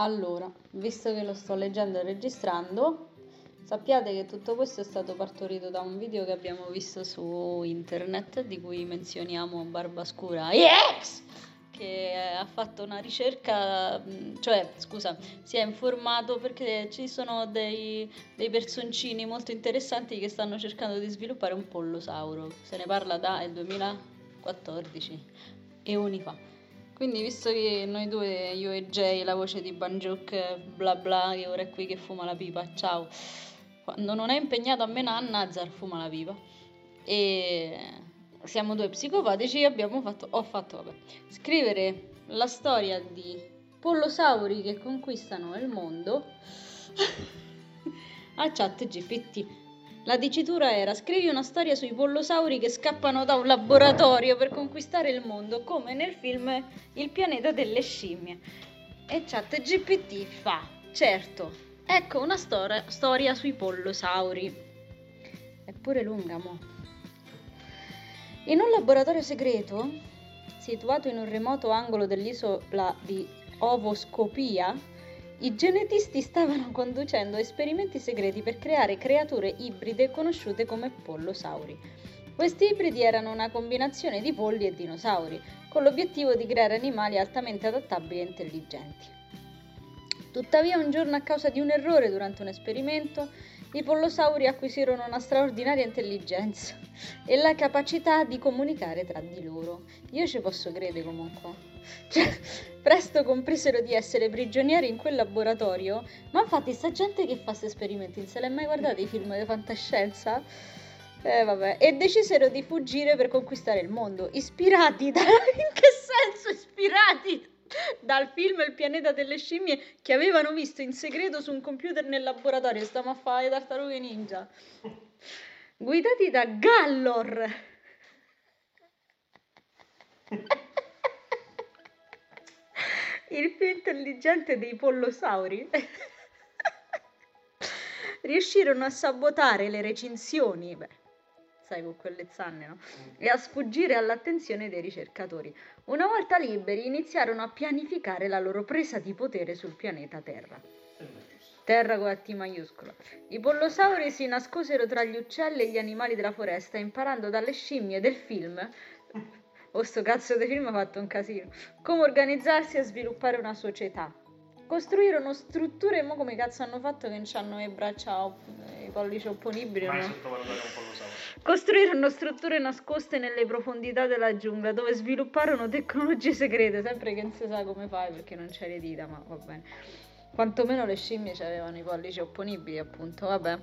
Allora, visto che lo sto leggendo e registrando, sappiate che tutto questo è stato partorito da un video che abbiamo visto su internet, di cui menzioniamo Barbascura X, che ha fatto una ricerca, cioè, scusa, si è informato perché ci sono dei, dei personcini molto interessanti che stanno cercando di sviluppare un pollosauro. Se ne parla dal 2014, eoni fa. Quindi, visto che noi due, io e Jay, la voce di Banjuk, bla bla, che ora è qui che fuma la pipa, ciao. Quando non è impegnato a menare, Nazar fuma la pipa. E siamo due psicopatici abbiamo fatto, ho fatto, vabbè, scrivere la storia di pollosauri che conquistano il mondo a chat GPT. La dicitura era scrivi una storia sui pollosauri che scappano da un laboratorio per conquistare il mondo, come nel film Il pianeta delle scimmie. E chat GPT fa, certo, ecco una stor- storia sui pollosauri. È pure lunga, mo. In un laboratorio segreto, situato in un remoto angolo dell'isola di Ovoscopia, i genetisti stavano conducendo esperimenti segreti per creare creature ibride conosciute come pollosauri. Questi ibridi erano una combinazione di polli e dinosauri, con l'obiettivo di creare animali altamente adattabili e intelligenti. Tuttavia, un giorno, a causa di un errore durante un esperimento, i pollosauri acquisirono una straordinaria intelligenza e la capacità di comunicare tra di loro. Io ci posso credere comunque. Cioè, presto compresero di essere prigionieri in quel laboratorio, ma infatti sta gente che fa questi esperimenti, non se l'è mai guardato i film di fantascienza? Eh vabbè, e decisero di fuggire per conquistare il mondo, ispirati da... in che senso ispirati? Dal film Il pianeta delle scimmie che avevano visto in segreto su un computer nel laboratorio, stiamo a fare le tartarughe ninja. Guidati da Gallor. il più intelligente dei pollosauri, riuscirono a sabotare le recinzioni, beh, sai con quelle zanne, no? E a sfuggire all'attenzione dei ricercatori. Una volta liberi iniziarono a pianificare la loro presa di potere sul pianeta Terra. Terra con la T maiuscola. I pollosauri si nascosero tra gli uccelli e gli animali della foresta, imparando dalle scimmie del film o sto cazzo di film ha fatto un casino. Come organizzarsi e sviluppare una società. Costruirono strutture, mo come cazzo hanno fatto che non hanno le braccia, op- i pollici opponibili? Mai no? sottovalutare un po' lo so. Costruirono strutture nascoste nelle profondità della giungla dove svilupparono tecnologie segrete, sempre che non si sa come fai perché non c'è le dita, ma va bene. Quantomeno le scimmie avevano i pollici opponibili, appunto, vabbè.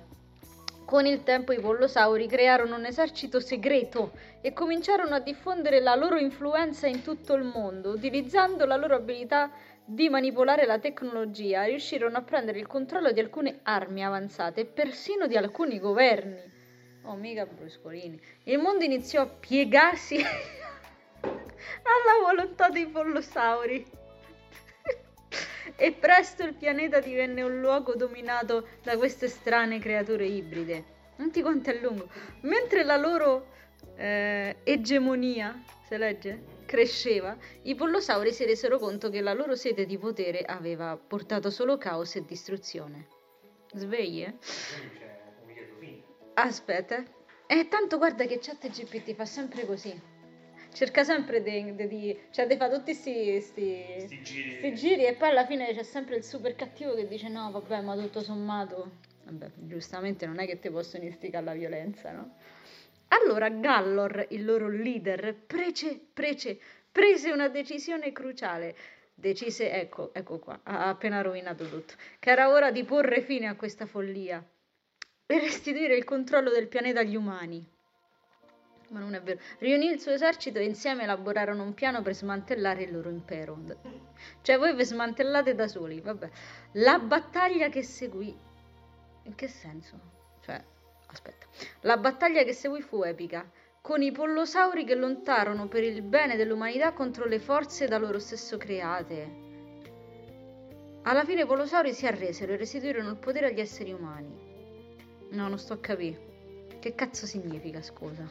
Con il tempo i pollosauri crearono un esercito segreto e cominciarono a diffondere la loro influenza in tutto il mondo, utilizzando la loro abilità di manipolare la tecnologia, riuscirono a prendere il controllo di alcune armi avanzate e persino di alcuni governi. Oh, mica bruscolini. Il mondo iniziò a piegarsi alla volontà dei pollosauri. e presto il pianeta divenne un luogo dominato da queste strane creature ibride. Senti quanto è lungo. Mentre la loro eh, egemonia, se legge, cresceva, i pollosauri si resero conto che la loro sete di potere aveva portato solo caos e distruzione. Svegli, eh? Quindi c'è un lieto fine. Aspetta. E tanto guarda che chat GPT fa sempre così. Cerca sempre di... cioè, ti fa tutti sti, sti, Sti giri. giri e poi alla fine c'è sempre il super cattivo che dice no, vabbè, ma tutto sommato... Vabbè, giustamente non è che ti possono istigare alla violenza, no? Allora Gallor, il loro leader, prece, prece, prese una decisione cruciale. Decise, ecco, ecco qua, ha appena rovinato tutto, che era ora di porre fine a questa follia e restituire il controllo del pianeta agli umani. Ma non è vero. Riunì il suo esercito e insieme elaborarono un piano per smantellare il loro impero. Cioè voi vi smantellate da soli, vabbè. La battaglia che seguì... In che senso? Cioè, aspetta. La battaglia che seguì fu epica, con i pollosauri che lottarono per il bene dell'umanità contro le forze da loro stesso create. Alla fine i pollosauri si arresero e restituirono il potere agli esseri umani. No, non sto a capire. Che cazzo significa, scusa?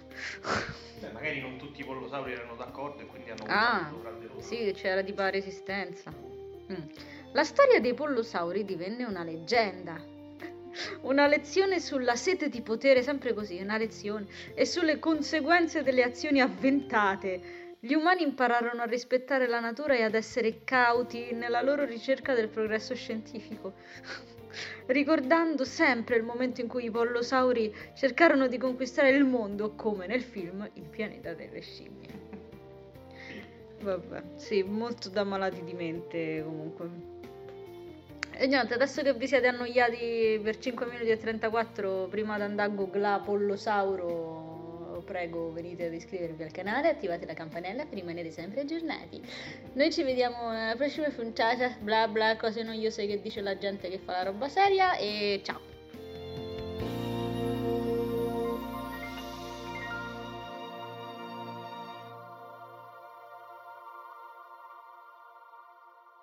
Beh, magari non tutti i pollosauri erano d'accordo e quindi hanno Ah, di loro. sì, c'era tipo la resistenza. Mm. La storia dei pollosauri divenne una leggenda. Una lezione sulla sete di potere, sempre così, una lezione, e sulle conseguenze delle azioni avventate. Gli umani impararono a rispettare la natura e ad essere cauti nella loro ricerca del progresso scientifico, ricordando sempre il momento in cui i pollosauri cercarono di conquistare il mondo, come nel film Il pianeta delle scimmie. Vabbè, sì, molto da malati di mente comunque. E niente, adesso che vi siete annoiati per 5 minuti e 34 prima di andare a googlare Pollosauro, prego venite ad iscrivervi al canale, attivate la campanella per rimanere sempre aggiornati. Noi ci vediamo alla prossima puntata, bla bla, cose noiose che dice la gente che fa la roba seria e ciao!